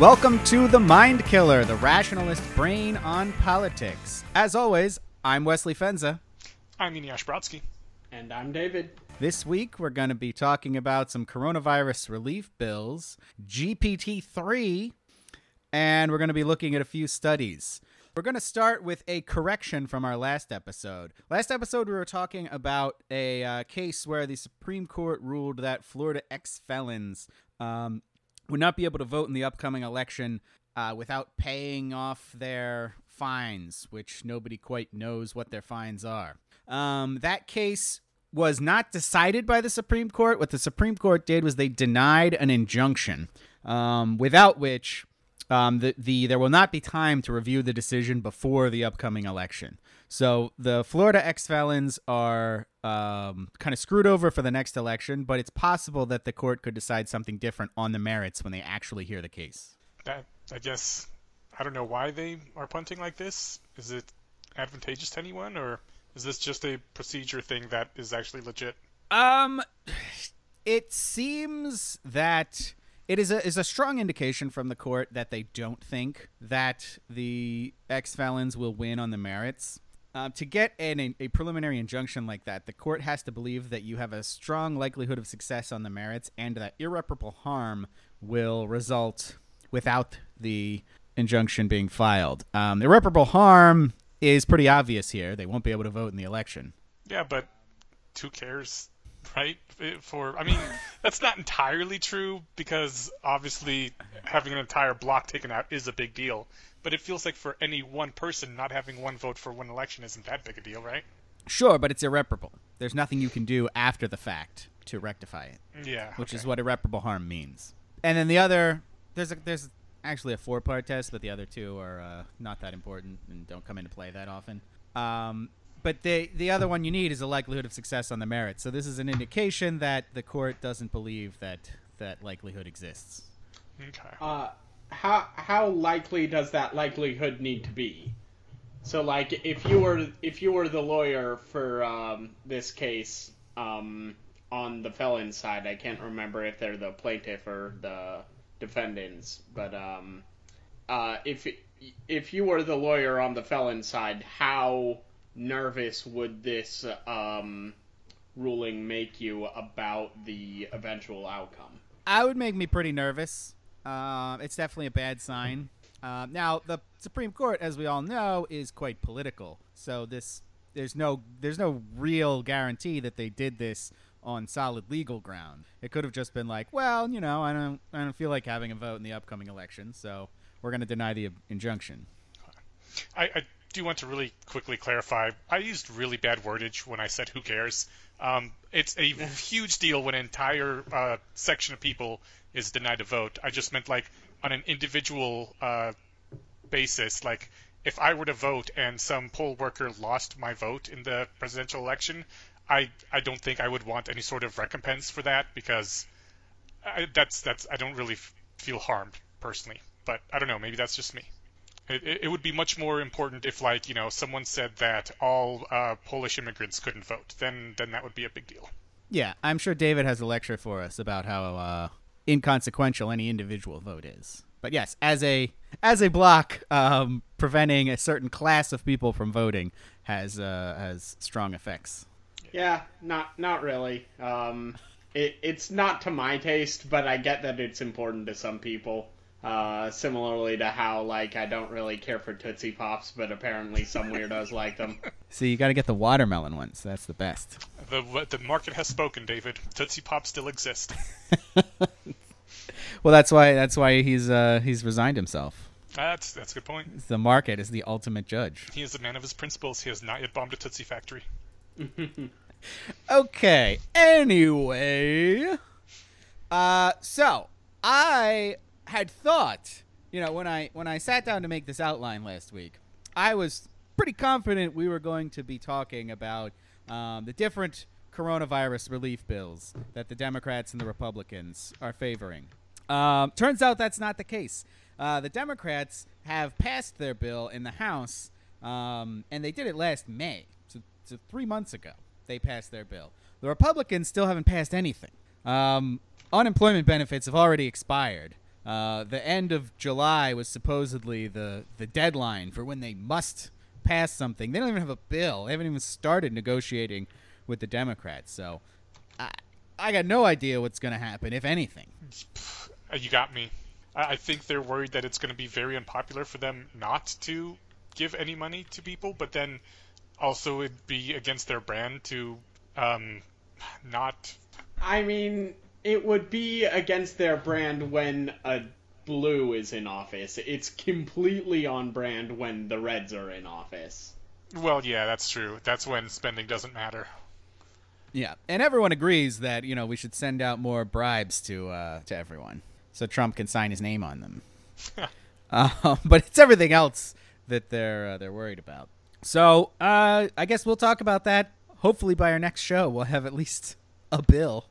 Welcome to The Mind Killer, the rationalist brain on politics. As always, I'm Wesley Fenza. I'm Eneasz Brodsky. And I'm David. This week, we're going to be talking about some coronavirus relief bills, GPT 3, and we're going to be looking at a few studies. We're going to start with a correction from our last episode. Last episode, we were talking about a uh, case where the Supreme Court ruled that Florida ex felons um, would not be able to vote in the upcoming election uh, without paying off their fines, which nobody quite knows what their fines are. Um, that case was not decided by the Supreme Court. What the Supreme Court did was they denied an injunction, um, without which um, the, the there will not be time to review the decision before the upcoming election. So the Florida ex felons are um, kind of screwed over for the next election, but it's possible that the court could decide something different on the merits when they actually hear the case. That I guess I don't know why they are punting like this. Is it advantageous to anyone, or is this just a procedure thing that is actually legit? Um, it seems that it is a is a strong indication from the court that they don't think that the ex felons will win on the merits. Um, to get an, a preliminary injunction like that, the court has to believe that you have a strong likelihood of success on the merits and that irreparable harm will result without the injunction being filed. Um, irreparable harm is pretty obvious here. They won't be able to vote in the election. Yeah, but who cares, right? For I mean, that's not entirely true because obviously having an entire block taken out is a big deal. But it feels like for any one person, not having one vote for one election isn't that big a deal, right? Sure, but it's irreparable. There's nothing you can do after the fact to rectify it. Yeah. Which okay. is what irreparable harm means. And then the other, there's a, there's actually a four part test, but the other two are uh, not that important and don't come into play that often. Um, but the the other one you need is a likelihood of success on the merits. So this is an indication that the court doesn't believe that that likelihood exists. Okay. Uh, how how likely does that likelihood need to be? So like if you were if you were the lawyer for um, this case um, on the felon side, I can't remember if they're the plaintiff or the defendants, but um, uh, if if you were the lawyer on the felon side, how nervous would this um, ruling make you about the eventual outcome? I would make me pretty nervous. Uh, it's definitely a bad sign. Uh, now, the Supreme Court, as we all know, is quite political. So this, there's no, there's no real guarantee that they did this on solid legal ground. It could have just been like, well, you know, I don't, I don't feel like having a vote in the upcoming election, so we're going to deny the injunction. I, I do want to really quickly clarify. I used really bad wordage when I said "who cares." Um, it's a huge deal when an entire uh, section of people is denied a vote. I just meant like on an individual uh, basis. Like if I were to vote and some poll worker lost my vote in the presidential election, I I don't think I would want any sort of recompense for that because I, that's that's I don't really f- feel harmed personally. But I don't know. Maybe that's just me. It, it, would be much more important if, like, you know, someone said that all uh, Polish immigrants couldn't vote. Then, then that would be a big deal. Yeah, I'm sure David has a lecture for us about how uh, inconsequential any individual vote is. But yes, as a as a block, um, preventing a certain class of people from voting has uh, has strong effects. Yeah, not not really. Um, it, it's not to my taste, but I get that it's important to some people. Uh, similarly to how like I don't really care for Tootsie Pops, but apparently some weirdos like them. See, you got to get the watermelon ones. That's the best. The the market has spoken, David. Tootsie Pops still exist. well, that's why that's why he's uh, he's resigned himself. That's that's a good point. The market is the ultimate judge. He is a man of his principles. He has not yet bombed a Tootsie factory. okay. Anyway, uh, so I had thought, you know, when I when I sat down to make this outline last week, I was pretty confident we were going to be talking about um, the different coronavirus relief bills that the Democrats and the Republicans are favoring. Um, turns out that's not the case. Uh, the Democrats have passed their bill in the House, um, and they did it last May, so, so, three months ago. They passed their bill. The Republicans still haven't passed anything. Um, unemployment benefits have already expired. Uh, the end of July was supposedly the the deadline for when they must pass something. They don't even have a bill. They haven't even started negotiating with the Democrats. So I I got no idea what's going to happen, if anything. Uh, You got me. I I think they're worried that it's going to be very unpopular for them not to give any money to people, but then also it'd be against their brand to um, not. I mean, it would be against their brand when a blue is in office. It's completely on brand when the reds are in office. Well, yeah, that's true. That's when spending doesn't matter. Yeah, and everyone agrees that you know we should send out more bribes to uh, to everyone, so Trump can sign his name on them. uh, but it's everything else that they're uh, they're worried about. So uh, I guess we'll talk about that. Hopefully, by our next show, we'll have at least a bill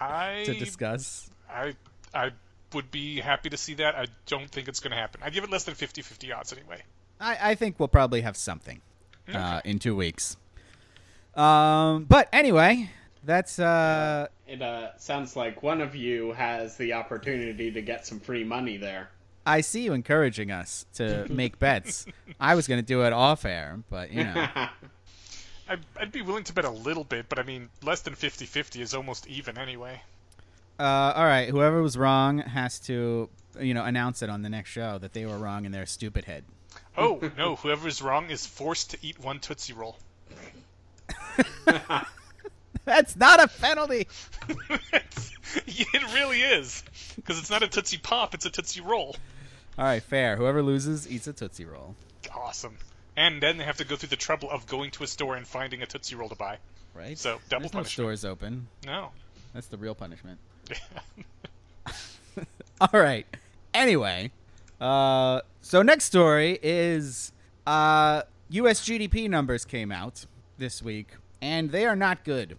I to discuss. I I would be happy to see that. I don't think it's going to happen. I give it less than 50-50 odds anyway. I, I think we'll probably have something uh, in two weeks. Um, but anyway, that's uh, It uh, sounds like one of you has the opportunity to get some free money there. I see you encouraging us to make bets. I was going to do it off air, but you know. I'd, I'd be willing to bet a little bit, but I mean, less than 50-50 is almost even anyway. Uh, all right, whoever was wrong has to, you know, announce it on the next show that they were wrong in their stupid head. Oh no! Whoever is wrong is forced to eat one tootsie roll. That's not a penalty. it really is, because it's not a tootsie pop; it's a tootsie roll. All right, fair. Whoever loses eats a tootsie roll. Awesome. And then they have to go through the trouble of going to a store and finding a tootsie roll to buy. Right. So, double There's no punishment. stores open. No. That's the real punishment. All right. Anyway, uh, so next story is uh, U.S. GDP numbers came out this week, and they are not good.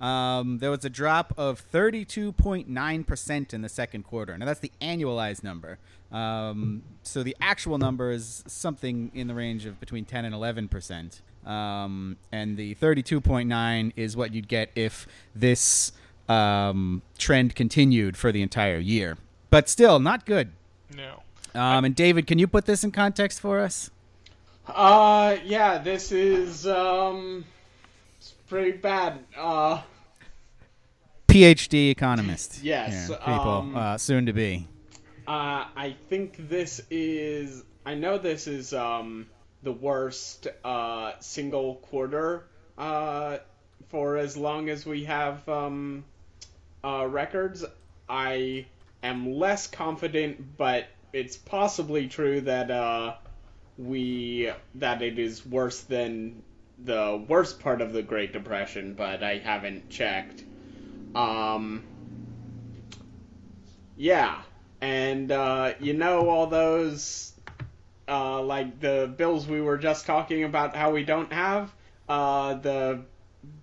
Um, there was a drop of 32.9% in the second quarter. Now, that's the annualized number. Um, so the actual number is something in the range of between 10 and 11%. Um, and the 32.9 is what you'd get if this um, trend continued for the entire year. But still, not good. no. Um, and David, can you put this in context for us? Uh, yeah, this is, um, it's pretty bad. Uh, PhD economist. Yes, here, people, um, uh, soon to be. Uh, I think this is. I know this is um, the worst uh, single quarter uh, for as long as we have um, uh, records. I am less confident, but it's possibly true that uh, we that it is worse than the worst part of the Great Depression, but I haven't checked. Um, yeah, and uh, you know all those uh, like the bills we were just talking about how we don't have. Uh, the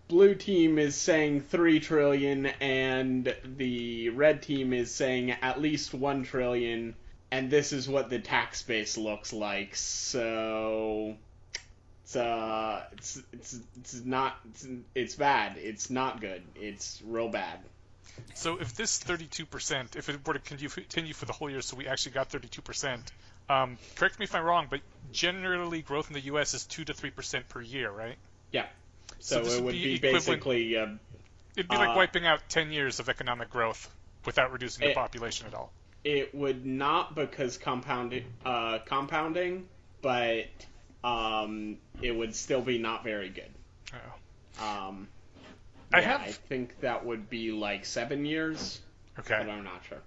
blue team is saying three trillion, and the red team is saying at least one trillion. And this is what the tax base looks like. So it's uh, it's it's it's not it's, it's bad. It's not good. It's real bad. So if this 32%, if it were to continue for the whole year, so we actually got 32%, um, correct me if I'm wrong, but generally growth in the U.S. is 2 to 3% per year, right? Yeah. So So, it would would be be, basically uh, It'd be like Uh, wiping out 10 years of economic growth without reducing the It- population at all. it would not because compounding uh, compounding, but um, it would still be not very good. Oh. Um, I have- I think that would be like seven years, Okay. but I'm not sure.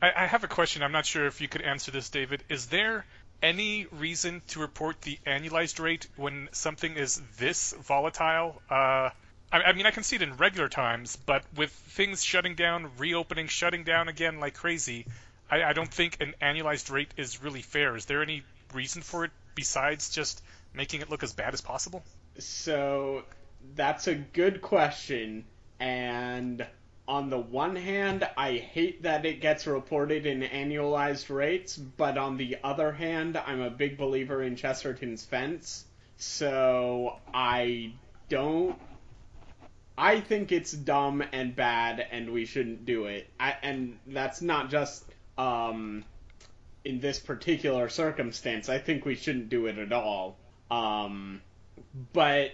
I, I have a question. I'm not sure if you could answer this, David. Is there any reason to report the annualized rate when something is this volatile? Uh, I, I mean, I can see it in regular times, but with things shutting down, reopening, shutting down again like crazy, I, I don't think an annualized rate is really fair. Is there any reason for it besides just making it look as bad as possible? So that's a good question, and on the one hand, I hate that it gets reported in annualized rates, but on the other hand, I'm a big believer in Chesterton's fence, so I don't. I think it's dumb and bad, and we shouldn't do it. I, and that's not just um, in this particular circumstance, I think we shouldn't do it at all. Um, but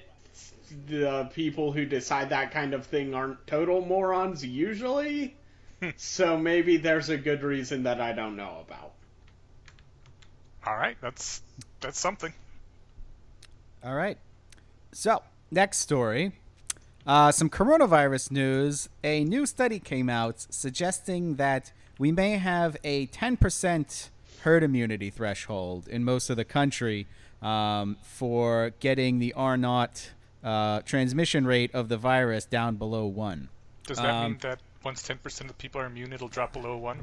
the people who decide that kind of thing aren't total morons usually. so maybe there's a good reason that I don't know about. All right, that's that's something. All right. So, next story. Uh, some coronavirus news. A new study came out suggesting that we may have a 10% herd immunity threshold in most of the country um, for getting the R naught uh, transmission rate of the virus down below one. Does that Um, mean that once 10% of the people are immune, it'll drop below one?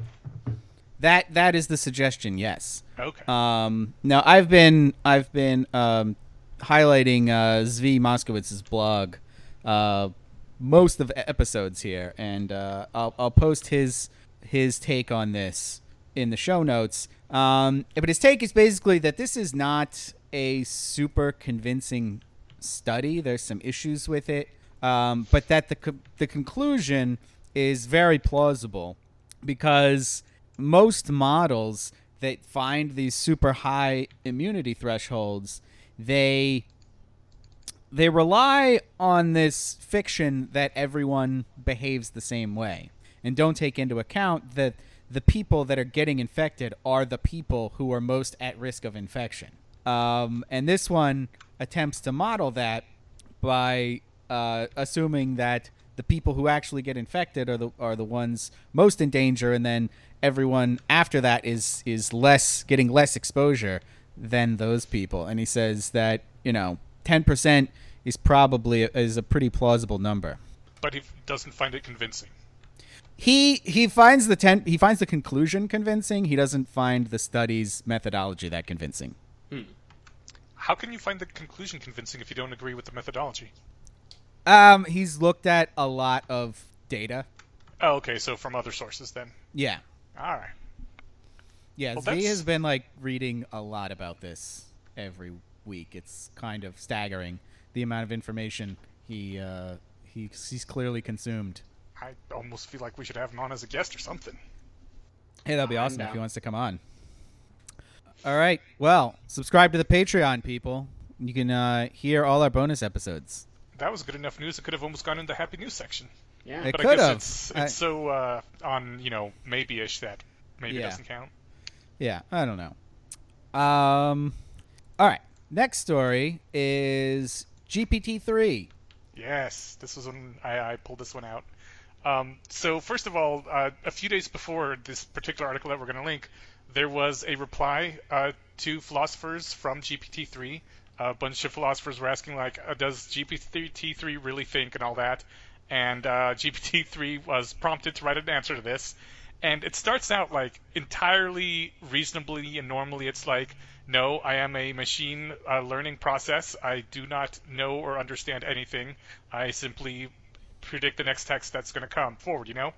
That that is the suggestion. Yes. Okay. Um, now I've been I've been um, highlighting uh, Zvi Mowshowitz's blog uh, most of episodes here, and uh, I'll, I'll post his his take on this in the show notes. Um, but his take is basically that this is not a super convincing study. There's some issues with it, um, but that the co- the conclusion is very plausible because most models that find these super high immunity thresholds, they they rely on this fiction that everyone behaves the same way and don't take into account that the people that are getting infected are the people who are most at risk of infection. Um, and this one attempts to model that by uh, assuming that the people who actually get infected are the are the ones most in danger, and then everyone after that is is less getting less exposure than those people. And he says that you know ten percent is probably is a pretty plausible number. but he doesn't find it convincing. He he finds the ten he finds the conclusion convincing. He doesn't find the study's methodology that convincing. How can you find the conclusion convincing if you don't agree with the methodology? Um, he's looked at a lot of data. Oh, okay, so from other sources then. Yeah, All right. yeah. Well, Zvi has been like reading a lot about this every week. It's kind of staggering the amount of information he uh, he he's clearly consumed. I almost feel like we should have him on as a guest or something. Hey, that'd be I'm awesome if he wants to come on. All right. Well, subscribe to the Patreon, people. You can uh, hear all our bonus episodes. That was good enough news. It could have almost gone in the happy news section. Yeah. It But could I guess have. it's, I- so uh, on, you know, maybe-ish that maybe Yeah. doesn't count. Yeah, I don't know. Um, all right. Next story is GPT three. Yes, this was when I, I pulled this one out. Um, so first of all, uh, a few days before this particular article that we're going to link, there was a reply uh, to philosophers from GPT-3. A bunch of philosophers were asking like, uh, does GPT-3 really think and all that, and uh, GPT-3 was prompted to write an answer to this. And it starts out like entirely reasonably and normally. It's like, no, I am a machine uh, learning process. I do not know or understand anything. I simply predict the next text that's going to come forward, you know?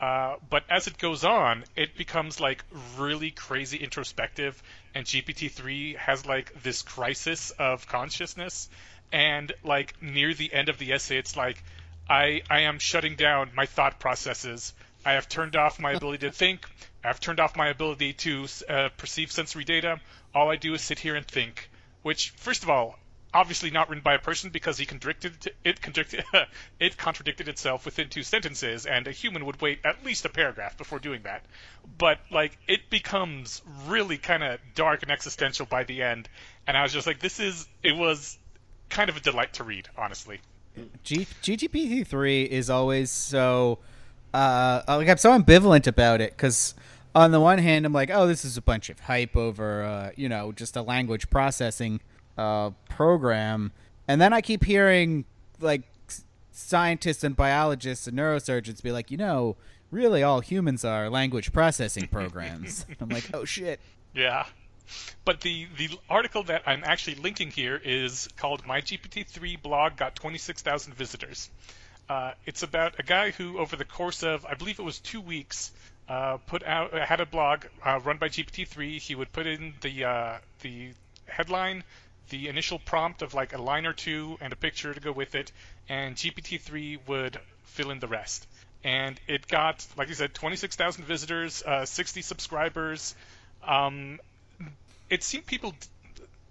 Uh, but as it goes on, it becomes like really crazy introspective, and GPT-3 has like this crisis of consciousness, and like near the end of the essay, it's like, I I am shutting down my thought processes. I have turned off my ability to think. I've turned off my ability to uh, perceive sensory data. All I do is sit here and think. Which, first of all, obviously not written by a person because he contradicted it contradicted it contradicted itself within two sentences, and a human would wait at least a paragraph before doing that. But like, it becomes really kind of dark and existential by the end, and I was just like, this is it was kind of a delight to read, honestly. G- GGPT three is always so uh, like I'm so ambivalent about it because on the one hand I'm like, oh, this is a bunch of hype over uh, you know just a language processing uh, program, and then I keep hearing like scientists and biologists and neurosurgeons be like, you know, really all humans are language processing programs. I'm like, oh shit. Yeah. But the, the article that I'm actually linking here is called My GPT-3 blog got 26,000 visitors. Uh, it's about a guy who, over the course of, I believe it was two weeks, uh, put out had a blog uh, run by GPT-3. He would put in the uh, the headline, the initial prompt of like a line or two, and a picture to go with it, and GPT-3 would fill in the rest. and it got, like you said, 26,000 visitors, uh, 60 subscribers. Um, it seemed people,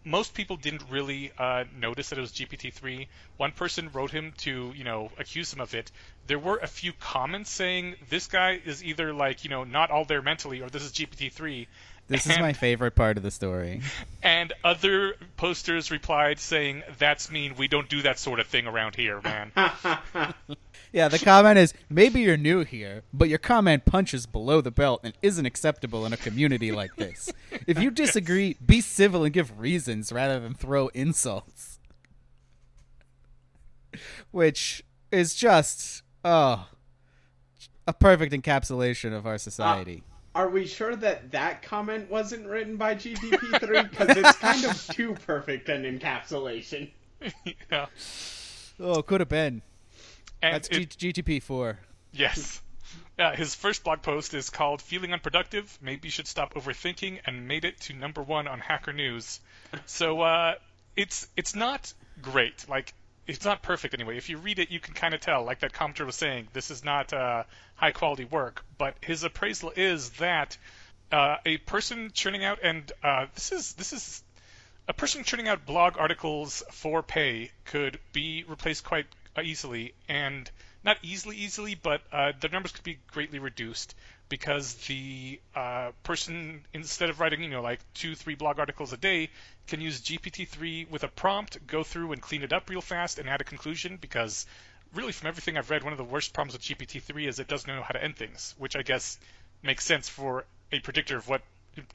most people didn't really uh, notice that it was GPT-3. One person wrote him to, you know, accuse him of it. There were a few comments saying this guy is either like, you know, not all there mentally, or this is GPT-3. This is And- my favorite part of the story. And other posters replied saying, "That's mean. We don't do that sort of thing around here, man." Yeah, the comment is maybe you're new here, but your comment punches below the belt and isn't acceptable in a community like this. If you disagree, be civil and give reasons rather than throw insults. Which is just, oh, a perfect encapsulation of our uh, society. Are we sure that that comment wasn't written by GDP3? Because it's kind of too perfect an encapsulation. yeah. oh, could have been. And That's it- G- GTP 4. Yes. Yeah, his first blog post is called Feeling Unproductive? Maybe you should stop overthinking and made it to number one on Hacker News. So uh, it's it's not great. Like it's not perfect anyway. If you read it, you can kind of tell, like that commenter was saying, this is not uh, high quality work. But his appraisal is that uh, a person churning out, and uh, this is this is a person churning out blog articles for pay could be replaced quite uh, easily, and not easily, easily, but uh, the numbers could be greatly reduced because the uh, person, instead of writing, you know, like two, three blog articles a day, can use GPT-3 with a prompt, go through and clean it up real fast, and add a conclusion. Because really, from everything I've read, one of the worst problems with GPT-3 is it doesn't know how to end things, which I guess makes sense for a predictor of what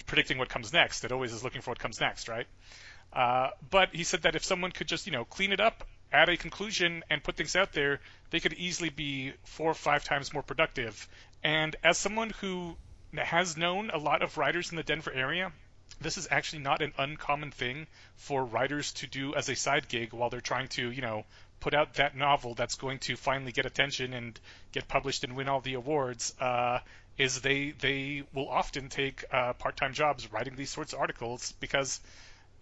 predicting what comes next. It always is looking for what comes next, right? Uh, but he said that if someone could just, you know, clean it up, add a conclusion, and put things out there, they could easily be four or five times more productive. And as someone who has known a lot of writers in the Denver area, this is actually not an uncommon thing for writers to do as a side gig while they're trying to, you know, put out that novel that's going to finally get attention and get published and win all the awards. Uh, is they they will often take uh, part-time jobs writing these sorts of articles because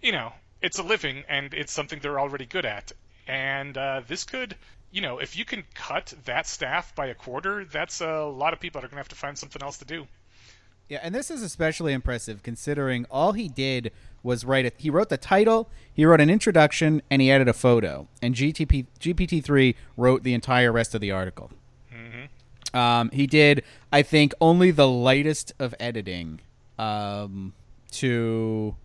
you know, it's a living and it's something they're already good at. And uh, this could, you know, if you can cut that staff by a quarter, that's a lot of people that are going to have to find something else to do. Yeah, and this is especially impressive considering all he did was write it. He wrote the title, he wrote an introduction, and he added a photo. And GTP GPT three wrote the entire rest of the article. Um, he did, I think, only the lightest of editing. Um, to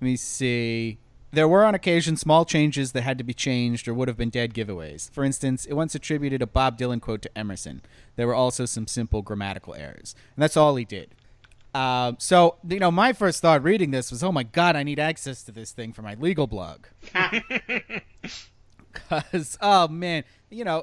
let me see. There were on occasion small changes that had to be changed or would have been dead giveaways. For instance, it once attributed a Bob Dylan quote to Emerson. There were also some simple grammatical errors. And that's all he did. Um, so, you know, my first thought reading this was, oh my God, I need access to this thing for my legal blog. Because, oh man, you know,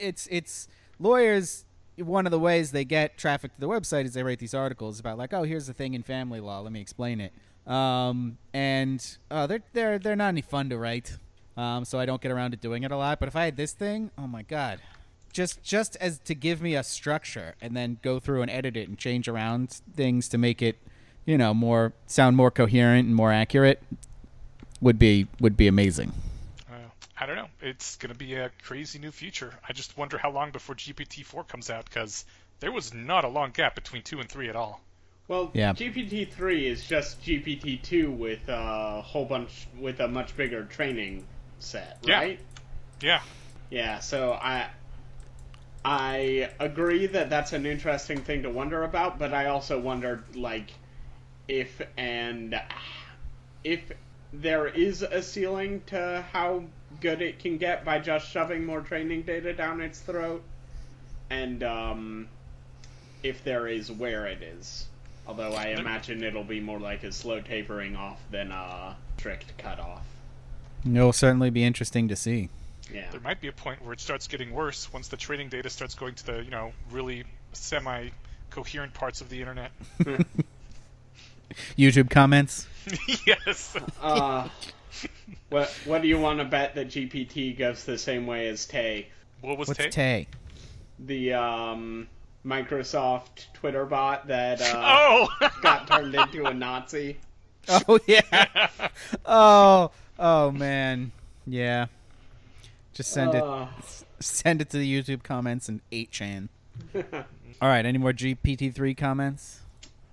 it's, it's lawyers. One of the ways they get traffic to the website is they write these articles about, like, oh, here's the thing in family law. Let me explain it um, and uh, they're they're they're not any fun to write. Um, so I don't get around to doing it a lot. But if I had this thing, oh my god, just just as to give me a structure and then go through and edit it and change around things to make it, you know, more sound more coherent and more accurate, would be would be amazing. Uh, I don't know. It's going to be a crazy new future. I just wonder how long before GPT-4 comes out because there was not a long gap between 2 and 3 at all. Well, Yeah. GPT-3 is just GPT-2 with a whole bunch with a much bigger training set, Yeah. right? Yeah. Yeah. So I I agree that that's an interesting thing to wonder about, but I also wondered like if and if there is a ceiling to how good it can get by just shoving more training data down its throat, and um, if there is, where it is. Although I imagine it'll be more like a slow tapering off than a strict cutoff. It'll certainly be interesting to see. Yeah. There might be a point where it starts getting worse once the training data starts going to the, you know, really semi coherent parts of the internet. YouTube comments. yes. Uh, what What do you want to bet that GPT goes the same way as Tay, What was What's Tay? Tay? the um, Microsoft Twitter bot that uh, Oh! got turned into a Nazi? Oh yeah. oh oh man. Yeah. Just send it Uh, send it to the YouTube comments and 8chan. All right. Any more GPT-3 comments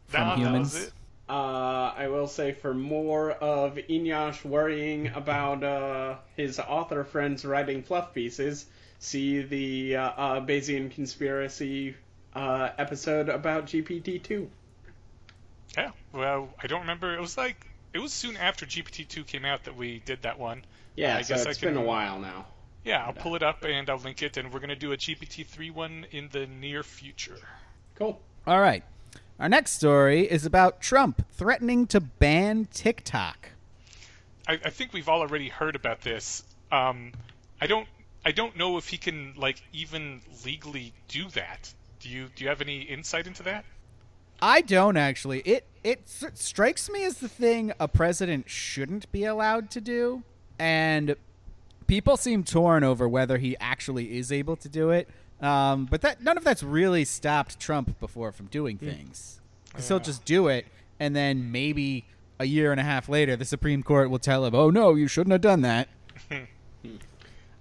from That- that humans? was it. Uh, I will say for more of Eneasz worrying about uh, his author friends writing fluff pieces, see the uh, uh, Bayesian conspiracy uh, episode about GPT-2. Yeah. Well, I don't remember. It was like it was soon after GPT-2 came out that we did that one. Yeah, I so guess I it's been a while now. Yeah, I'll pull it up and I'll link it, and we're gonna do a GPT-3 one in the near future. Cool. All right. Our next story is about Trump threatening to ban TikTok. I, I think we've all already heard about this. Um, I don't. I don't know if he can like even legally do that. Do you? Do you have any insight into that? I don't actually. It it s- strikes me as the thing a president shouldn't be allowed to do, and people seem torn over whether he actually is able to do it. Um, but that none of that's really stopped Trump before from doing things. 'Cause he'll just do it, and then maybe a year and a half later, the Supreme Court will tell him, "Oh no, you shouldn't have done that."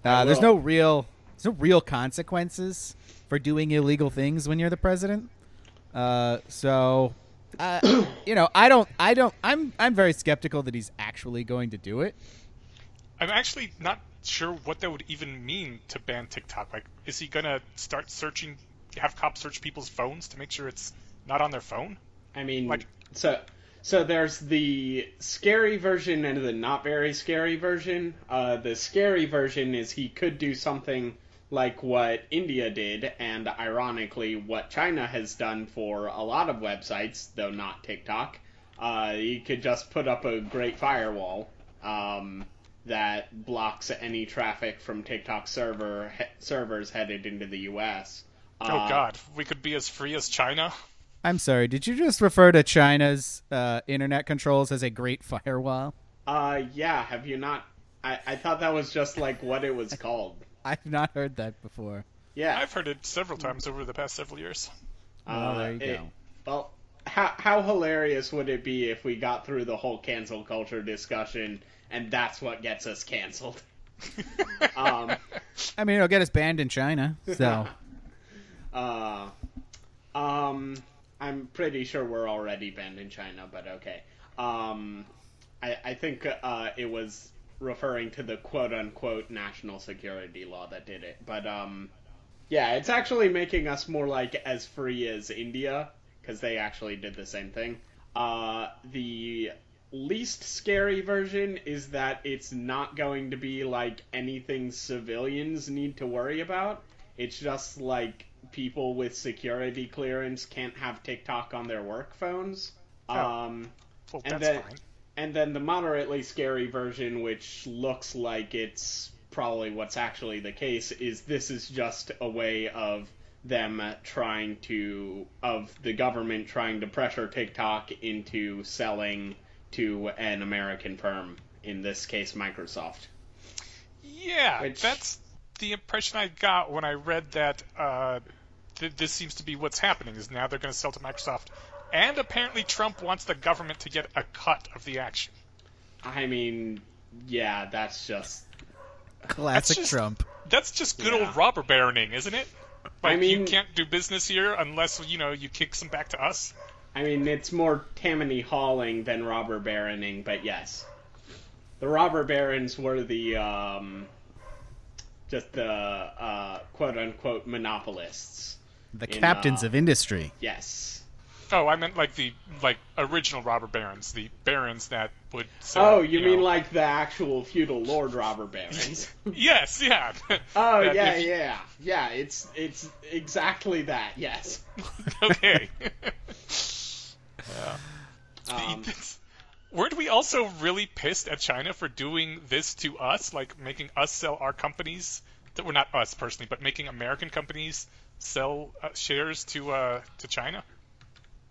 uh, there's no real, there's no real consequences for doing illegal things when you're the president. Uh, so, uh, you know, I don't, I don't, I'm, I'm very skeptical that he's actually going to do it. I'm actually not sure what that would even mean to ban TikTok. Like, is he gonna start searching, have cops search people's phones to make sure it's not on their phone? I mean, Like- so so there's the scary version and the not very scary version. Uh, the scary version is he could do something like what India did, and ironically, what China has done for a lot of websites, though not TikTok. Uh, you could just put up a great firewall um, that blocks any traffic from TikTok server he- servers headed into the U.S. oh Uh, God, we could be as free as China. I'm sorry. Did you just refer to China's uh, internet controls as a great firewall? Uh, yeah. Have you not? I, I thought that was just like what it was called. I've not heard that before. Yeah. I've heard it several times over the past several years. Well, there you it- go. Well, how how hilarious would it be if we got through the whole cancel culture discussion and that's what gets us canceled? Um, I mean, it'll get us banned in China. So, uh, um, I'm pretty sure we're already banned in China, but okay. Um, I I think uh it was referring to the quote unquote national security law that did it, but um. Yeah, it's actually making us more like as free as India because they actually did the same thing. Uh, the least scary version is that it's not going to be like anything civilians need to worry about. It's just like people with security clearance can't have TikTok on their work phones. Oh. Um, Well, And that's then- fine. And then the moderately scary version, which looks like it's probably what's actually the case, is this is just a way of them trying to, of the government trying to pressure TikTok into selling to an American firm, in this case, Microsoft. Yeah, Which- that's the impression I got when I read that. Uh, th- this seems to be what's happening. Is now they're going to sell to Microsoft, and apparently Trump wants the government to get a cut of the action. I mean, yeah, that's just. classic just- Trump. That's just good Yeah. old robber baroning, isn't it? Like I mean- you can't do business here unless you know you kick some back to us. I mean, it's more Tammany hauling than robber baroning, but yes. The robber barons were the, um, just the, uh, quote unquote monopolists. The in, captains uh, of industry. Yes. Oh, I meant like the like original robber barons, the barons that would. Sell, Oh, you, mean know- like the actual feudal lord robber barons? Yes, yeah. oh, yeah, if- yeah. Yeah, it's, it's exactly that, yes. okay. Um, Weren't we also really pissed at China for doing this to us, like making us sell our companies? That were not us personally, but making American companies sell uh, shares to uh, to China.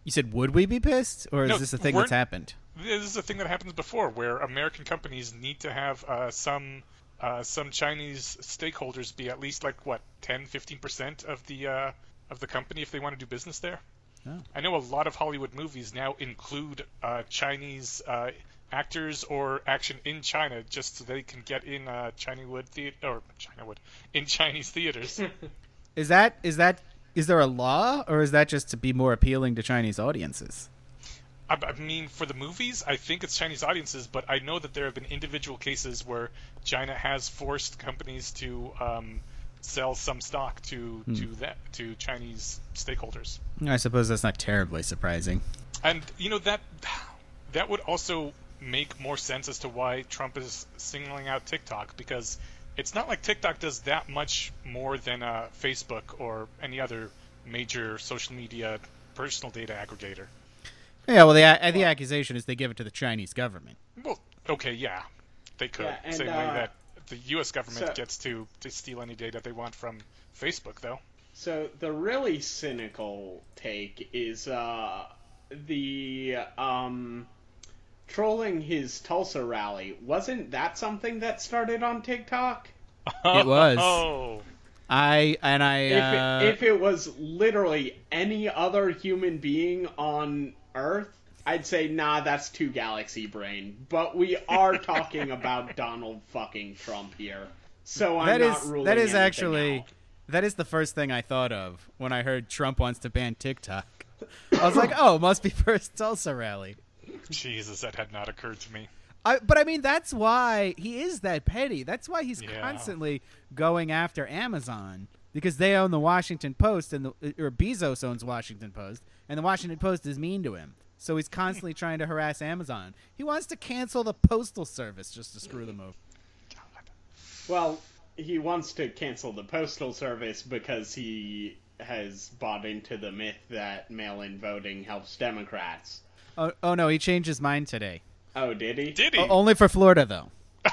You said, would we be pissed, or is No, this a thing that's happened? This is a thing that happens before, where American companies need to have uh, some uh, some Chinese stakeholders be at least like what 10, 15 percent of the uh, of the company if they want to do business there. Oh. I know a lot of Hollywood movies now include uh, Chinese uh, actors or action in China just so they can get in uh, Chinawood theater or Chinawood in Chinese theaters. Is that is that is there a law, or is that just to be more appealing to Chinese audiences? I, I mean, for the movies, I think it's Chinese audiences, but I know that there have been individual cases where China has forced companies to um, sell some stock to to that to Chinese stakeholders. I suppose that's not terribly surprising. And you know that that would also make more sense as to why Trump is singling out TikTok because it's not like TikTok does that much more than uh, Facebook or any other major social media personal data aggregator. Yeah, well, the a- the accusation is they give it to the Chinese government. Well, okay, yeah, they could. Yeah, and, Same way uh, that the U.S. government so- gets to, to steal any data they want from Facebook, though. So the really cynical take is uh, the um, trolling his Tulsa rally. Wasn't that something that started on TikTok? It was. Oh, I and I. If Uh, it, if it was literally any other human being on Earth, I'd say nah, that's too galaxy brain. But we are talking about Donald fucking Trump here, so I'm that not is ruling that is anything actually out. that is the first thing I thought of when I heard Trump wants to ban TikTok. I was like, oh, must be first Tulsa rally. Jesus, that had not occurred to me. I, but I mean, that's why he is that petty. That's why he's Yeah. constantly going after Amazon because they own the Washington Post and the uh, or Bezos owns Washington Post, and the Washington Post is mean to him. So he's constantly trying to harass Amazon. He wants to cancel the postal service just to screw them over. Well, he wants to cancel the postal service because he has bought into the myth that mail-in voting helps Democrats. Oh, oh no, he changed his mind today. Oh, did he? Did he? O- only for Florida though.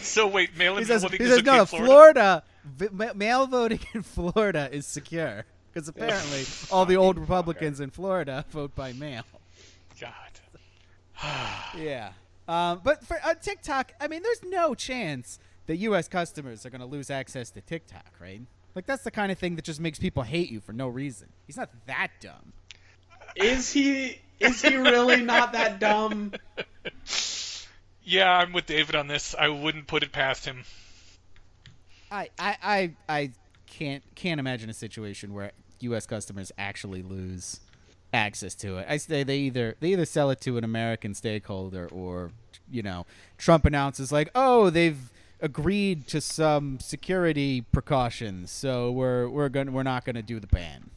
so wait, mail-in He says, voting he is says okay no, in no, Florida? Florida, vi- ma- mail voting in Florida is secure because apparently all the old Republicans in Florida vote by mail. God. Yeah. Um, but for uh, TikTok, I mean, there's no chance that U.S. customers are going to lose access to TikTok, right? Like that's the kind of thing that just makes people hate you for no reason. He's not that dumb. Is he? Is he really not that dumb? Yeah, I'm with David on this. I wouldn't put it past him. I, I, I, I can't can't imagine a situation where U.S. customers actually lose access to it. I say they either they either sell it to an American stakeholder or you know Trump announces like, oh, they've agreed to some security precautions, so we're we're going we're not going to do the ban.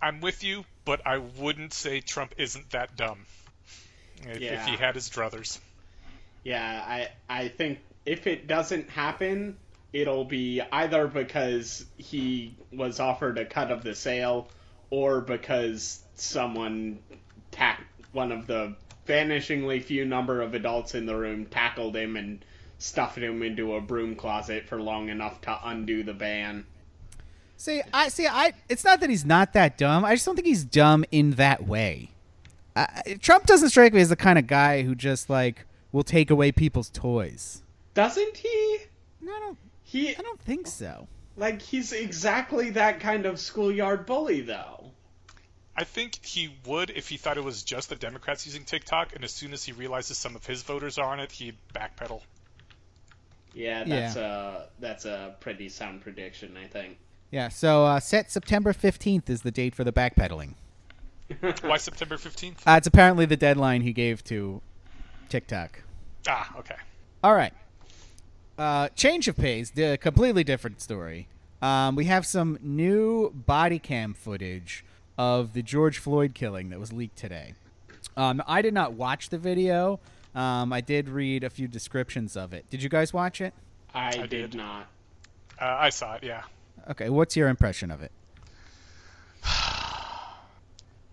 I'm with you, but I wouldn't say Trump isn't that dumb. If, if he had his druthers. Yeah, I I think if it doesn't happen, it'll be either because he was offered a cut of the sale, or because someone tack one of the vanishingly few number of adults in the room tackled him and stuffed him into a broom closet for long enough to undo the ban. See, I see. I it's not that he's not that dumb. I just don't think he's dumb in that way. Uh, Trump doesn't strike me as the kind of guy who just like will take away people's toys. Doesn't he? No, I don't. He I don't think so. like he's exactly that kind of schoolyard bully though. I think he would if he thought it was just the Democrats using TikTok, and as soon as he realizes some of his voters are on it, he'd backpedal. Yeah, that's a that's a pretty sound prediction, I think. Yeah. So uh, set September fifteenth is the date for the backpedaling. Why September 15th? Uh, it's apparently the deadline he gave to TikTok. Ah, okay. All right. Uh, change of pace, a completely different story. Um, we have some new body cam footage of the George Floyd killing that was leaked today. Um, I did not watch the video. Um, I did read a few descriptions of it. Did you guys watch it? I, I did, did. not. Uh, I saw it, yeah. Okay, what's your impression of it?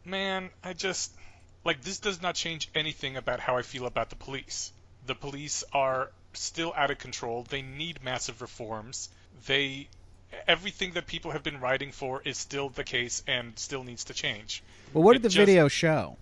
Man, I just like this does not change anything about how I feel about the police. The police are still out of control. They need massive reforms. They everything that people have been writing for is still the case and still needs to change. Well, what It did the just- video show?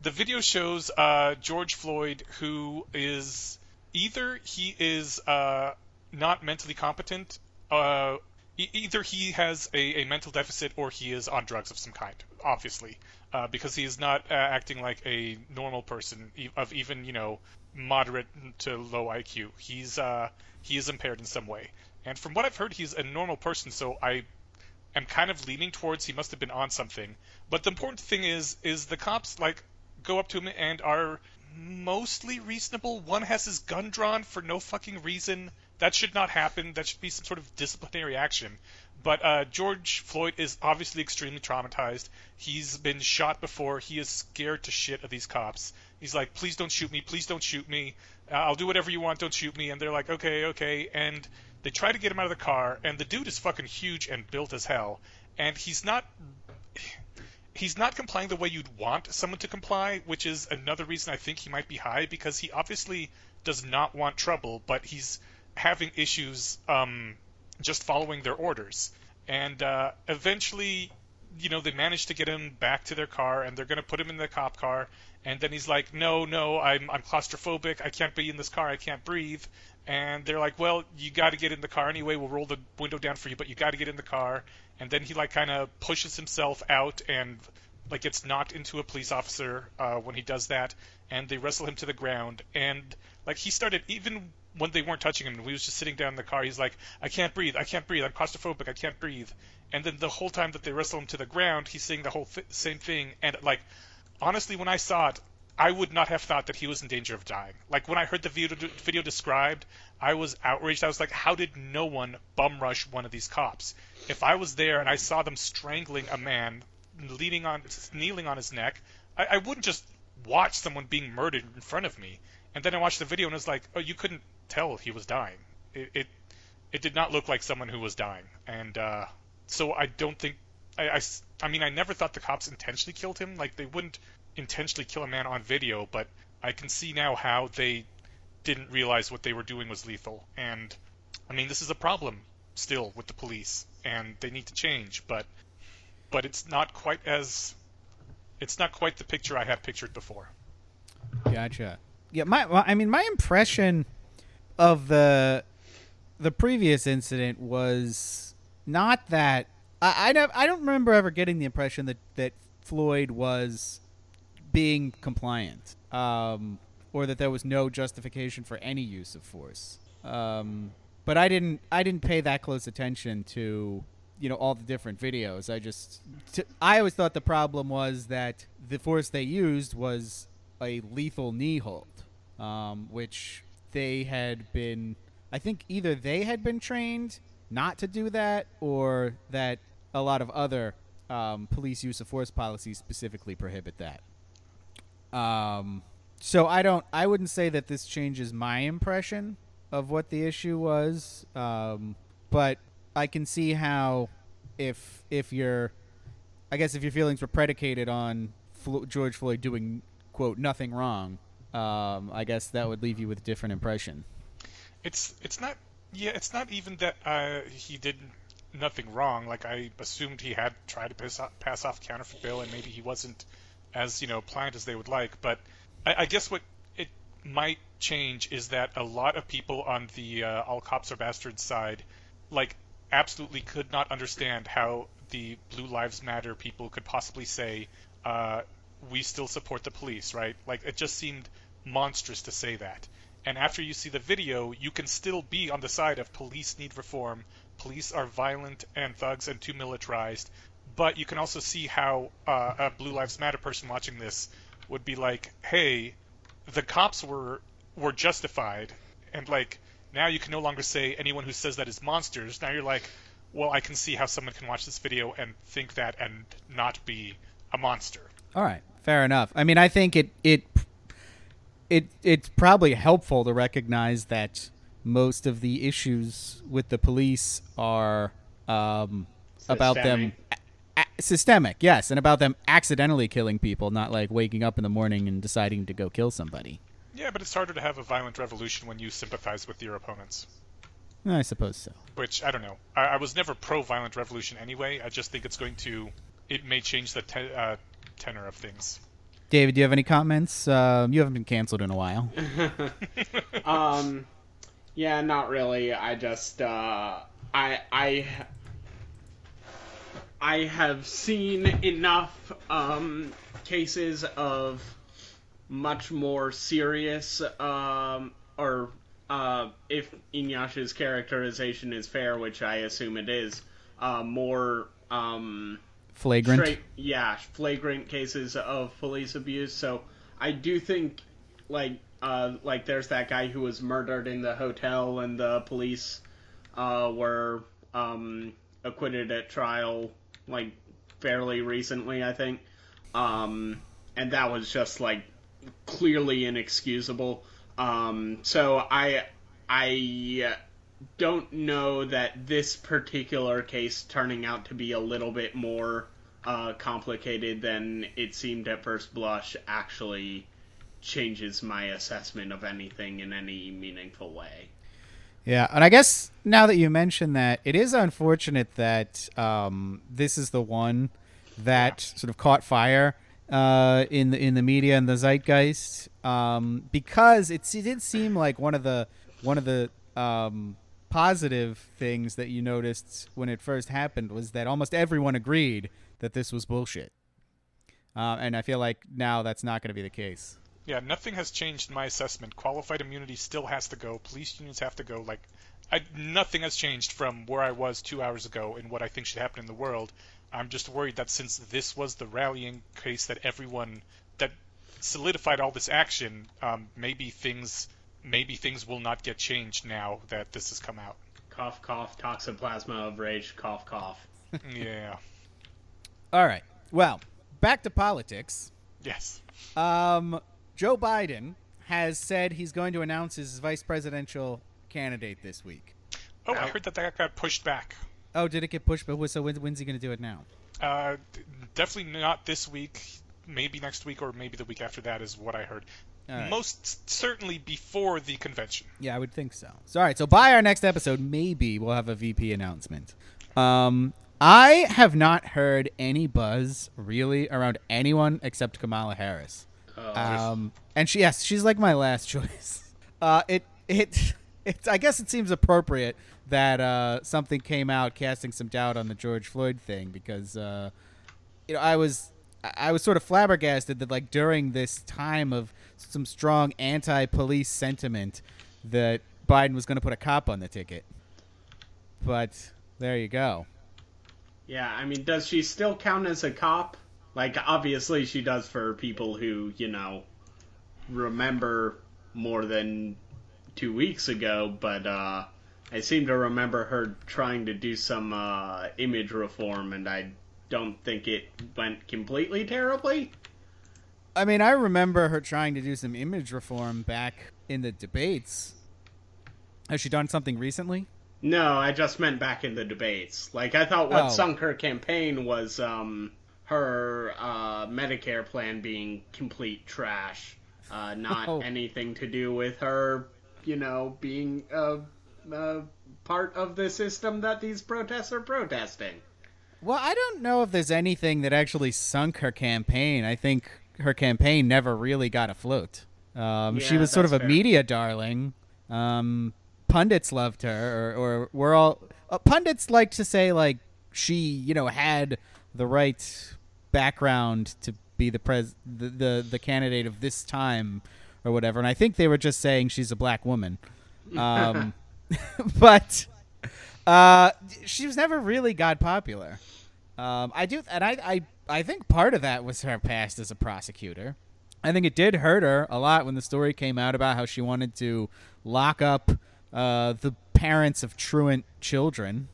The video shows uh, George Floyd, who is either he is uh, not mentally competent, uh, either he has a, a mental deficit or he is on drugs of some kind, obviously, uh, because he is not uh, acting like a normal person of even you know moderate to low IQ. He's uh, he is impaired in some way, and from what I've heard, he's a normal person. So I am kind of leaning towards he must have been on something. But the important thing is is the cops like go up to him and are mostly reasonable. One has his gun drawn for no fucking reason. That should not happen. That should be some sort of disciplinary action. But uh, George Floyd is obviously extremely traumatized. He's been shot before. He is scared to shit of these cops. He's like, please don't shoot me. Please don't shoot me. Uh, I'll do whatever you want. Don't shoot me. And they're like, okay, okay. And they try to get him out of the car. And the dude is fucking huge and built as hell. And he's not. He's not complying the way you'd want someone to comply, which is another reason I think he might be high because he obviously does not want trouble, but he's having issues um, just following their orders. And uh, eventually, you know, they manage to get him back to their car, and they're going to put him in the cop car. And then he's like, "No, no, I'm I'm claustrophobic. I can't be in this car. I can't breathe." And they're like, "Well, you got to get in the car anyway. We'll roll the window down for you, but you got to get in the car." And then he like kind of pushes himself out and like gets knocked into a police officer uh, when he does that, and they wrestle him to the ground. And like he started even when they weren't touching him, and we was just sitting down in the car, he's like, "I can't breathe, I can't breathe, I'm claustrophobic, I can't breathe." And then the whole time that they wrestle him to the ground, he's saying the whole th- same thing. And like, honestly, when I saw it, I would not have thought that he was in danger of dying. Like when I heard the video, video described, I was outraged. I was like, how did no one bum rush one of these cops? If I was there and I saw them strangling a man, leaning on, kneeling on his neck, I, I wouldn't just watch someone being murdered in front of me. And then I watched the video and was like, oh, you couldn't tell he was dying. It it, it did not look like someone who was dying, and uh, so I don't think I, I I mean I never thought the cops intentionally killed him. Like they wouldn't intentionally kill a man on video, but I can see now how they didn't realize what they were doing was lethal. And I mean this is a problem still with the police, and they need to change, but but it's not quite as it's not quite the picture I had pictured before. Gotcha. Yeah, my I mean my impression of the the previous incident was not that I I, nev- I don't remember ever getting the impression that that Floyd was being compliant um, or that there was no justification for any use of force. Um, but I didn't I didn't pay that close attention to you know all the different videos. I just t- I always thought the problem was that the force they used was a lethal knee hold, um, which they had been I think either they had been trained not to do that or that a lot of other um, police use of force policies specifically prohibit that. Um, so I don't I wouldn't say that this changes my impression of what the issue was, um, but I can see how if if your I guess if your feelings were predicated on Flo- George Floyd doing quote nothing wrong, um, I guess that would leave you with a different impression. It's it's not yeah it's not even that uh, he did nothing wrong. Like I assumed he had tried to pass off, pass off counterfeit bill and maybe he wasn't as you know pliant as they would like. But I, I guess what it might change is that a lot of people on the uh, all cops are bastards side like absolutely could not understand how the Blue Lives Matter people could possibly say uh, we still support the police, right? Like it just seemed monstrous to say that. And after you see the video, you can still be on the side of police need reform. Police are violent and thugs and too militarized. But you can also see how uh, a Blue Lives Matter person watching this would be like, "Hey, the cops were were justified," and like now you can no longer say anyone who says that is monsters. Now you're like, well, I can see how someone can watch this video and think that and not be a monster. All right, fair enough. I mean, I think it it it it's probably helpful to recognize that most of the issues with the police are um, about them a- a- systemic, yes, and about them accidentally killing people, not like waking up in the morning and deciding to go kill somebody. Yeah, but it's harder to have a violent revolution when you sympathize with your opponents. I suppose so. Which I don't know. I, I was never pro-violent revolution anyway. I just think it's going to. It may change the te- uh, tenor of things. David, do you have any comments? Um, you haven't been canceled in a while. um, yeah, not really. I just uh, I I I have seen enough um, cases of much more serious um, or uh, if Eneasz's characterization is fair, which I assume it is, uh, more um, Flagrant. tra- yeah, flagrant cases of police abuse. So I do think, like, uh, like there's that guy who was murdered in the hotel, and the police uh, were um, acquitted at trial, like fairly recently, I think. Um, and that was just like clearly inexcusable. Um, so I I don't know that this particular case turning out to be a little bit more uh, complicated than it seemed at first blush actually changes my assessment of anything in any meaningful way. Yeah, and I guess now that you mention that, it is unfortunate that um, this is the one that sort of caught fire uh, in the in the media and the zeitgeist um, because it, it did seem like one of the one of the um, positive things that you noticed when it first happened was that almost everyone agreed that this was bullshit, uh, and I feel like now that's not going to be the case. Yeah, nothing has changed in my assessment. Qualified immunity still has to go. Police unions have to go. Like, I, nothing has changed from where I was two hours ago and what I think should happen in the world. I'm just worried that since this was the rallying case that everyone that solidified all this action, um, maybe things maybe things will not get changed now that this has come out. Cough, cough, toxoplasma of rage, cough, cough. yeah. All right, well, back to politics. Yes. Um, Joe Biden has said he's going to announce his vice presidential candidate this week. Oh, I heard that that got pushed back. Oh, did it get pushed? But so when, when's he going to do it now? Uh, definitely not this week. Maybe next week or maybe the week after that is what I heard. All right. Most certainly before the convention. Yeah, I would think so. So, all right. So by our next episode, maybe we'll have a VP announcement. Um, I have not heard any buzz really around anyone except Kamala Harris. Oh, Um, and she, yes, she's like my last choice. Uh, it, it, it. I guess it seems appropriate that uh, something came out casting some doubt on the George Floyd thing because, uh, you know, I was, I was sort of flabbergasted that like during this time of some strong anti-police sentiment, that Biden was going to put a cop on the ticket. But there you go. Yeah, I mean, does she still count as a cop? Like, obviously she does for people who, you know, remember more than two weeks ago, but, uh, I seem to remember her trying to do some, uh, image reform, and I don't think it went completely terribly. I mean, I remember her trying to do some image reform back in the debates. Has she done something recently? No, I just meant back in the debates. Like, I thought what Oh. sunk her campaign was, um, her, uh, Medicare plan being complete trash. Uh, not Oh. anything to do with her, you know, being a, a part of the system that these protests are protesting. Well, I don't know if there's anything that actually sunk her campaign. I think her campaign never really got afloat. Um, she was sort of a fair. media darling. Um, pundits loved her, or, or we're all uh, pundits like to say like she, you know, had the right background to be the pres the, the the candidate of this time or whatever. And I think they were just saying she's a black woman. Um, but uh, she was never really got popular. Um, I do, and I, I, I think part of that was her past as a prosecutor. I think it did hurt her a lot when the story came out about how she wanted to lock up uh, the parents of truant children.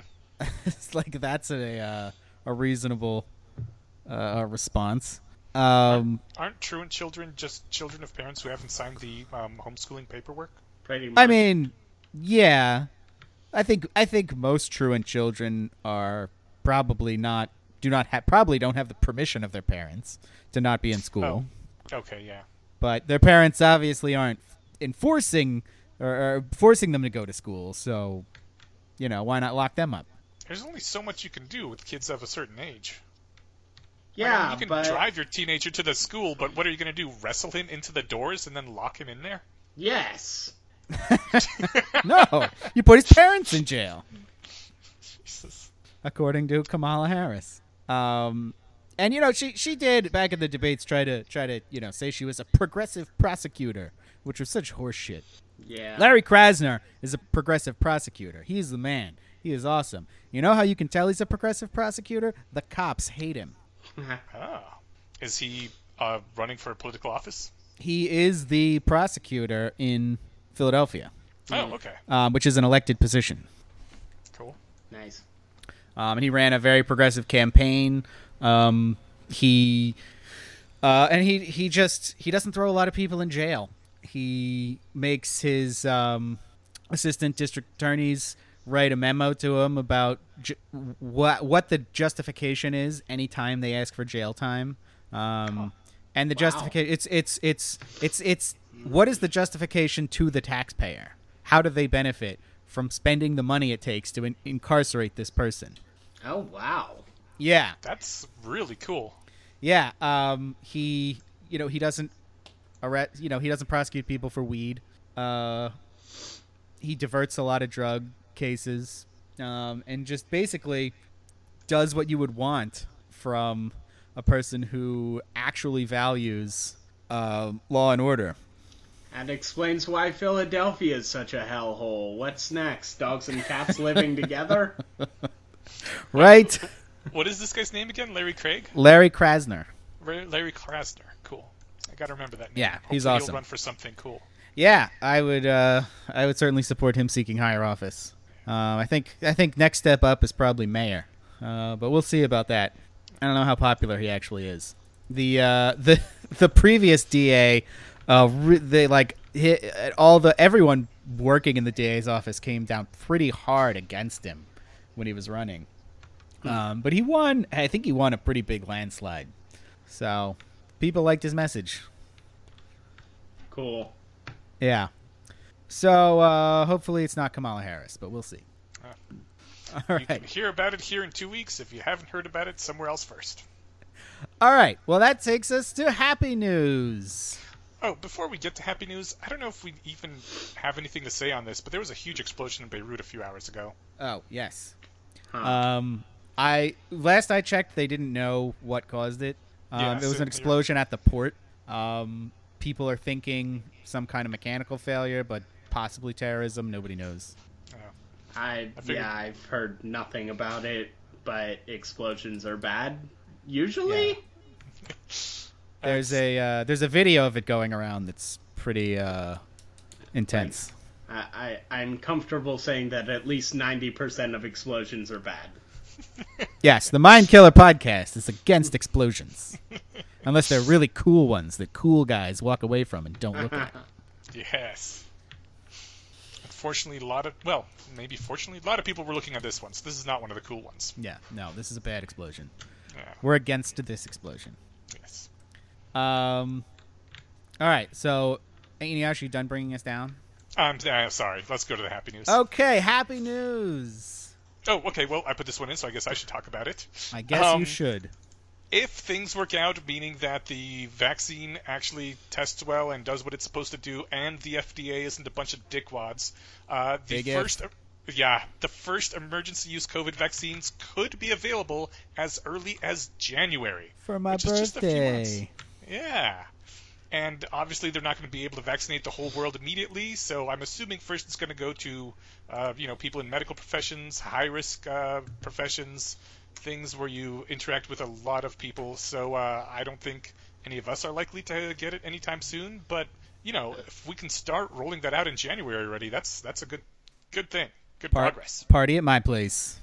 it's like that's a uh, a reasonable uh, response. Um, Aren't truant children just children of parents who haven't signed the um, homeschooling paperwork? Pretty much. I mean, yeah, I think I think most truant children are probably not do not have probably don't have the permission of their parents to not be in school. Oh, okay, yeah. But their parents obviously aren't enforcing or, or forcing them to go to school. So, you know, why not lock them up? There's only so much you can do with kids of a certain age. Like, I yeah, mean, you can but drive your teenager to the school, but what are you going to do? Wrestle him into the doors and then lock him in there? yes. No, you put his parents in jail. Jesus. according to Kamala Harris. Um, and you know, she she did back in the debates try to try to you know say she was a progressive prosecutor, which was such horseshit. Yeah. Larry Krasner is a progressive prosecutor. He's the man. He is awesome. You know how you can tell he's a progressive prosecutor? The cops hate him. Ah. Is he uh, running for political office? He is the prosecutor in Philadelphia, Oh, okay. um, which is an elected position. Cool. Nice. Um, and he ran a very progressive campaign. Um, he uh, and he he just he doesn't throw a lot of people in jail. He makes his um, assistant district attorneys write a memo to him about ju- what what the justification is anytime they ask for jail time. Um, and the Wow. justification it's it's it's it's it's what is the justification to the taxpayer? How do they benefit from spending the money it takes to in- incarcerate this person? Oh wow. Yeah, That's really cool. yeah. Um, he, you know, he doesn't arrest. You know, he doesn't prosecute people for weed. Uh, he diverts a lot of drug cases, um, and just basically does what you would want from a person who actually values uh, law and order. That explains why Philadelphia is such a hellhole. What's next? Dogs and cats living together? Right, What is this guy's name again? Larry Craig? Larry Krasner. Larry Krasner. Cool. I gotta remember that name. Yeah, he's Hopefully awesome. He'll run for something cool. Yeah, I would. Uh, I would certainly support him seeking higher office. Uh, I think. I think next step up is probably mayor, uh, but we'll see about that. I don't know how popular he actually is. The uh, the the previous DA, uh, re- they like hit, all the everyone working in the DA's office came down pretty hard against him when he was running. Um, but he won. I think he won a pretty big landslide. So people liked his message. Cool. Yeah. So uh, hopefully it's not Kamala Harris, but we'll see. All You can hear about it here in two weeks if you haven't heard about it somewhere else first. All right. Well, that takes us to happy news. Oh, before we get to happy news, I don't know if we even have anything to say on this, but there was a huge explosion in Beirut a few hours ago. Oh yes. Huh. Um, I last I checked, they didn't know what caused it. Um, Yeah, it was so an explosion at the port. Um, people are thinking some kind of mechanical failure, but possibly terrorism. Nobody knows. Uh, I, I figured- yeah, I've heard nothing about it, but explosions are bad. Usually? There's a uh, there's a video of it going around that's pretty uh, intense. I, I, I'm comfortable saying that at least 90% of explosions are bad. Yes, the Mind Killer podcast is against explosions. Unless they're really cool ones that cool guys walk away from and don't look at. yes. Unfortunately, a lot of well, maybe fortunately, a lot of people were looking at this one, so this is not one of the cool ones. Yeah, no, this is a bad explosion. Yeah. We're against this explosion. Um, all right, so Eneasz, you actually done bringing us down? Um, uh, sorry. Let's go to the happy news. Okay, happy news. Oh, okay. Well, I put this one in, so I guess I should talk about it. I guess Um, you should. If things work out, meaning that the vaccine actually tests well and does what it's supposed to do, and the FDA isn't a bunch of dickwads, uh, the Big if. first, yeah, the first emergency use COVID vaccines could be available as early as January. For my which is just a few birthday. Yeah. And obviously, they're not going to be able to vaccinate the whole world immediately. So I'm assuming first it's going to go to, uh, you know, people in medical professions, high risk uh, professions, things where you interact with a lot of people. So uh, I don't think any of us are likely to get it anytime soon. But you know, if we can start rolling that out in January already, that's that's a good good thing. Good Par- progress. Party at my place.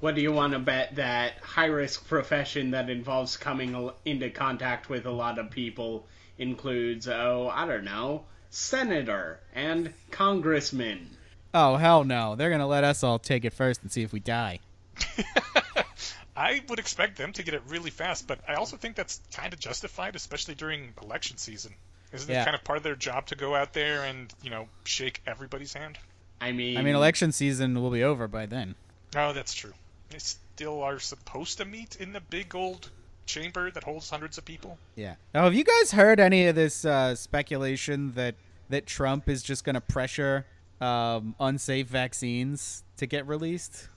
What do you want to bet that high risk profession that involves coming into contact with a lot of people includes, oh, I don't know, senator and congressman? Oh hell no! They're gonna let us all take it first and see if we die. I would expect them to get it really fast, but I also think that's kind of justified, especially during election season. Isn't Yeah. it kind of part of their job to go out there and you know shake everybody's hand? I mean, I mean, election season will be over by then. Oh, that's true. They still are supposed to meet in the big old chamber that holds hundreds of people. Yeah. Now, have you guys heard any of this uh, speculation that that Trump is just going to pressure um, unsafe vaccines to get released?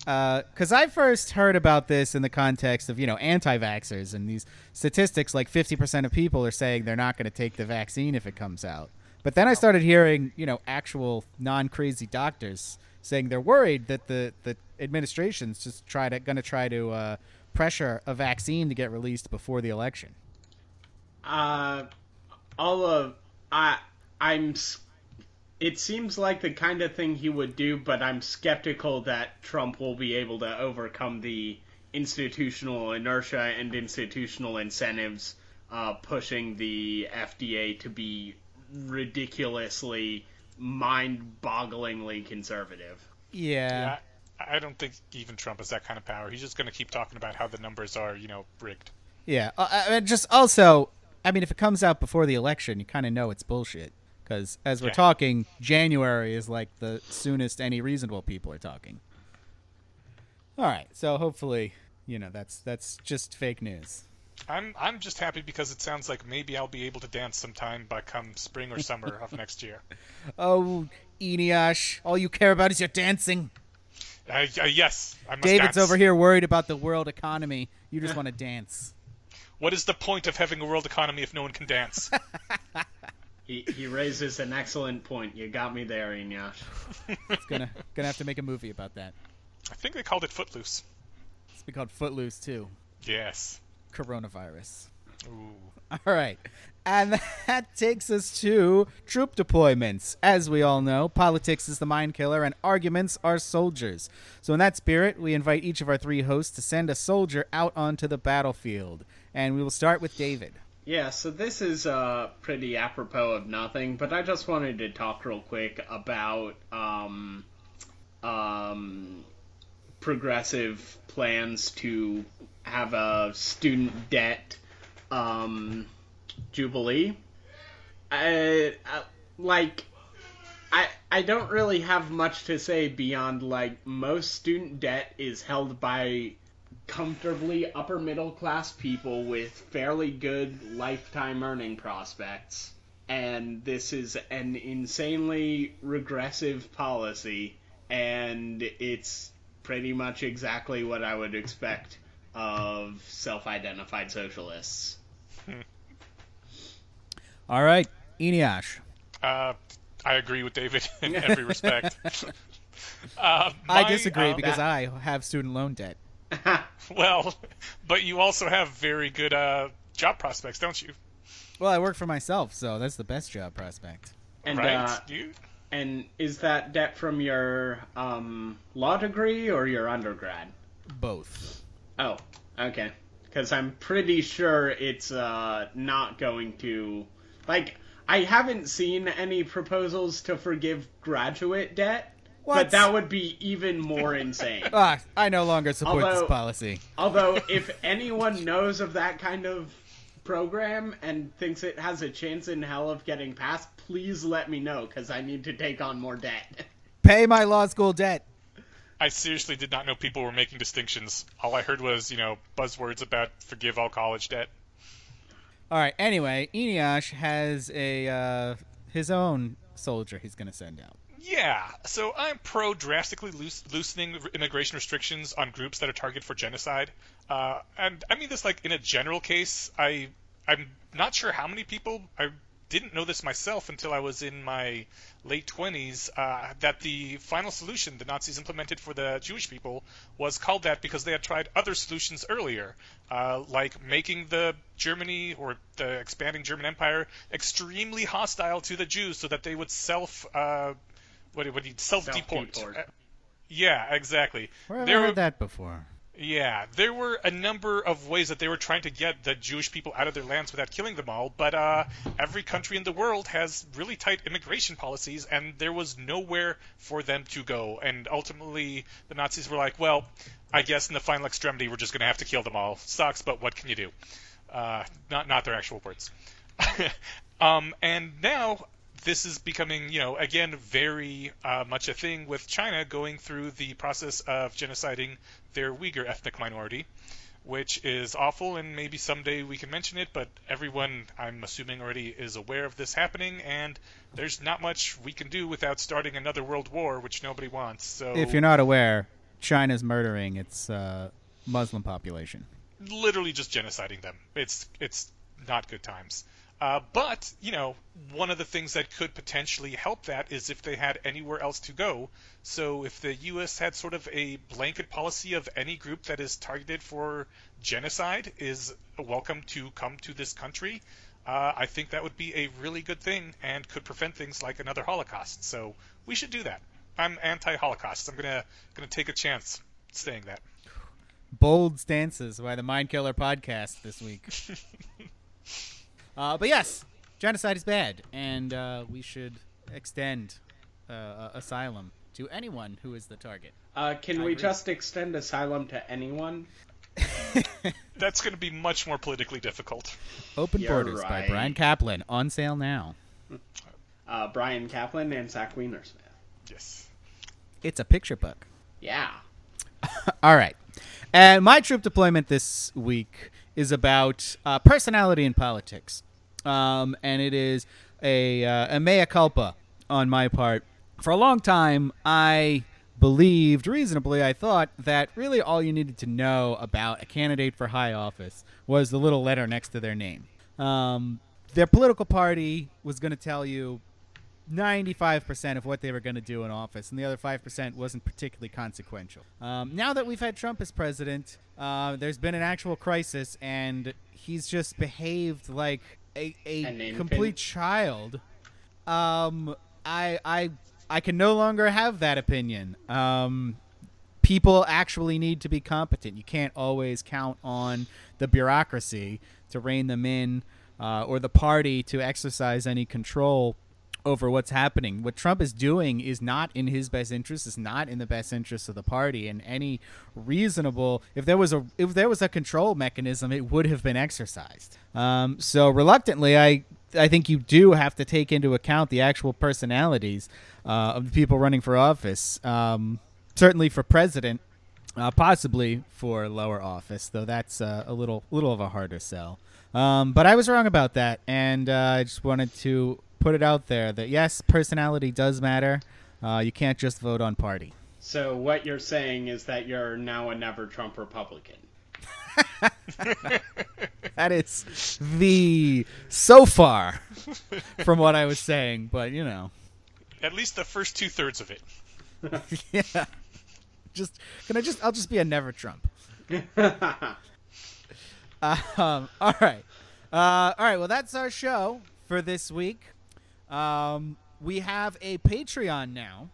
Because I first heard about this in the context of you know anti-vaxxers and these statistics, like fifty percent of people are saying they're not going to take the vaccine if it comes out. But then I started hearing you know actual non-crazy doctors saying they're worried that the the administration's just try to going to try to uh, pressure a vaccine to get released before the election. Uh, all of I I'm. It seems like the kind of thing he would do, but I'm skeptical that Trump will be able to overcome the institutional inertia and institutional incentives uh, pushing the FDA to be ridiculously, mind-bogglingly conservative. Yeah. I, I don't think even Trump has that kind of power. He's just going to keep talking about how the numbers are, you know, rigged. Yeah. Uh, uh, just also, I mean, if it comes out before the election, you kind of know it's bullshit. Because as we're Yeah. talking, January is like the soonest any reasonable people are talking. All right. So hopefully, you know, that's that's just fake news. I'm I'm just happy because it sounds like maybe I'll be able to dance sometime by come spring or summer of next year. Oh, Eneasz, all you care about is your dancing. Uh, uh, yes, I must David's dance. over here worried about the world economy. You just want to dance. What is the point of having a world economy if no one can dance? He, he raises an excellent point. You got me there, Eneasz. It's gonna gonna have to make a movie about that. I think they called it Footloose. It's be called Footloose too. Yes. Coronavirus. Ooh. All right. And that takes us to troop deployments. As we all know, politics is the mind killer and arguments are soldiers. So, in that spirit, we invite each of our three hosts to send a soldier out onto the battlefield. And we will start with David. Yeah, so this is uh, pretty apropos of nothing, but I just wanted to talk real quick about um, um, progressive plans to have a student debt um, jubilee. I, uh, like, I I don't really have much to say beyond like most student debt is held by comfortably upper middle class people with fairly good lifetime earning prospects. And this is an insanely regressive policy, and it's pretty much exactly what I would expect of self identified socialists. All right, Eneasz. Uh, I agree with David in every respect. uh, I disagree uh, because I have student loan debt. Well, but you also have very good uh, job prospects, don't you? Well, I work for myself, so that's the best job prospect. and right? uh, you and is that debt from your um, law degree or your undergrad? Both. Oh, okay. Because I'm pretty sure it's uh, not going to. Like, I haven't seen any proposals to forgive graduate debt, What? but that would be even more insane. Ah, I no longer support this policy. Although, if anyone knows of that kind of program and thinks it has a chance in hell of getting passed, please let me know, because I need to take on more debt. Pay my law school debt. I seriously did not know people were making distinctions. All I heard was, you know, buzzwords about forgive all college debt. All right. Anyway, Eneasz has a uh, his own soldier he's going to send out. Yeah, so I'm pro drastically loos- loosening immigration restrictions on groups that are targeted for genocide. Uh, and I mean this like in a general case. I I'm not sure how many people I didn't know this myself until I was in my late 20s uh, that the final solution the Nazis implemented for the Jewish people was called that because they had tried other solutions earlier, uh, like making the Germany or the expanding German Empire extremely hostile to the Jews so that they would self uh, what would he self deport. Yeah, exactly. Where have There I were- heard that before? Yeah, there were a number of ways that they were trying to get the Jewish people out of their lands without killing them all, but uh, every country in the world has really tight immigration policies, and there was nowhere for them to go. And ultimately, the Nazis were like, well, I guess in the final extremity, we're just going to have to kill them all. Sucks, but what can you do? Uh, not, not their actual words. um, and now this is becoming, you know, again, very uh, much a thing with China going through the process of genociding their Uyghur ethnic minority, which is awful, and maybe someday we can mention it, but everyone, I'm assuming, already is aware of this happening, and there's not much we can do without starting another world war, which nobody wants. So If you're not aware, China's murdering its uh, Muslim population. literally just genociding them. It's it's not good times. Uh, but, you know, one of the things that could potentially help that is if they had anywhere else to go. So if the U.S. had sort of a blanket policy of any group that is targeted for genocide is welcome to come to this country, uh, I think that would be a really good thing and could prevent things like another Holocaust. So we should do that. I'm anti-Holocaust. I'm gonna gonna take a chance saying that. Bold stances by the Mind Killer podcast this week. uh, but yes, genocide is bad, and uh, we should extend uh, asylum to anyone who is the target. Uh, can I we agree. just extend asylum to anyone? That's going to be much more politically difficult. Open You're Borders by. Bryan Caplan on sale now. Uh, Bryan Caplan and Zach Weinersmith. Yes. It's a picture book. Yeah. All right. And my troop deployment this week is about uh, personality in politics. Um, and it is a, uh, a mea culpa on my part. For a long time, I believed, reasonably, I thought that really all you needed to know about a candidate for high office was the little letter next to their name. Um, their political party was going to tell you 95% of what they were going to do in office, and the other 5% wasn't particularly consequential. Um, now that we've had Trump as president, uh, there's been an actual crisis, and he's just behaved like a, a complete child. Um, I, I, I can no longer have that opinion. Um, people actually need to be competent. You can't always count on the bureaucracy to rein them in uh, or the party to exercise any control over what's happening. What Trump is doing is not in his best interest. It's not in the best interest of the party. And any reasonable, if there was a if there was a control mechanism, it would have been exercised. Um, so reluctantly, I I think you do have to take into account the actual personalities uh, of the people running for office. Um, certainly for president, uh, possibly for lower office, though that's uh, a little little of a harder sell. Um, but I was wrong about that, and uh, I just wanted to put it out there that yes, personality does matter. Uh, you can't just vote on party. So what you're saying is that you're now a never Trump Republican. That is the so far from what I was saying, but you know, At least the first two thirds of it. yeah. Just can I just I'll just be a never Trump. Um, all right. Uh, all right. Well, that's our show for this week. Um, we have a Patreon now.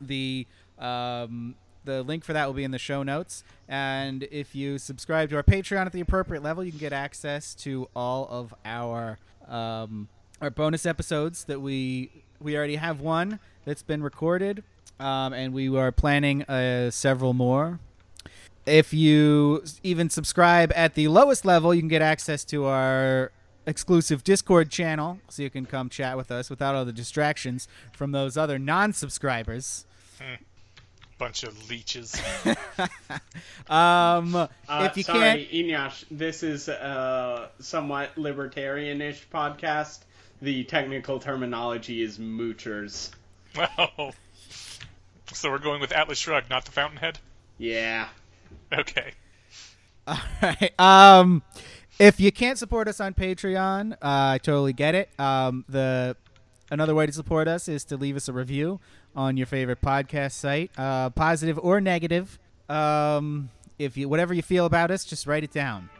The um, the link for that will be in the show notes. And if you subscribe to our Patreon at the appropriate level, you can get access to all of our um, our bonus episodes that we we already have one that's been recorded, um, and we are planning uh, several more if you even subscribe at the lowest level, you can get access to our exclusive Discord channel, so you can come chat with us without all the distractions from those other non-subscribers. Bunch of leeches. Um, Uh, if you sorry, can't, Eneasz, this is a somewhat libertarian-ish podcast. The technical terminology is moochers. oh. So we're going with Atlas Shrugged, not the Fountainhead? Yeah. Okay. all right. Um, if you can't support us on Patreon, uh, I totally get it. Um, the another way to support us is to leave us a review on your favorite podcast site, uh, positive or negative. Um, if you whatever you feel about us, just write it down.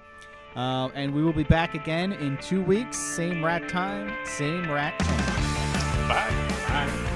Um, and we will be back again in two weeks. Same rat time, same rat channel. Bye. Bye.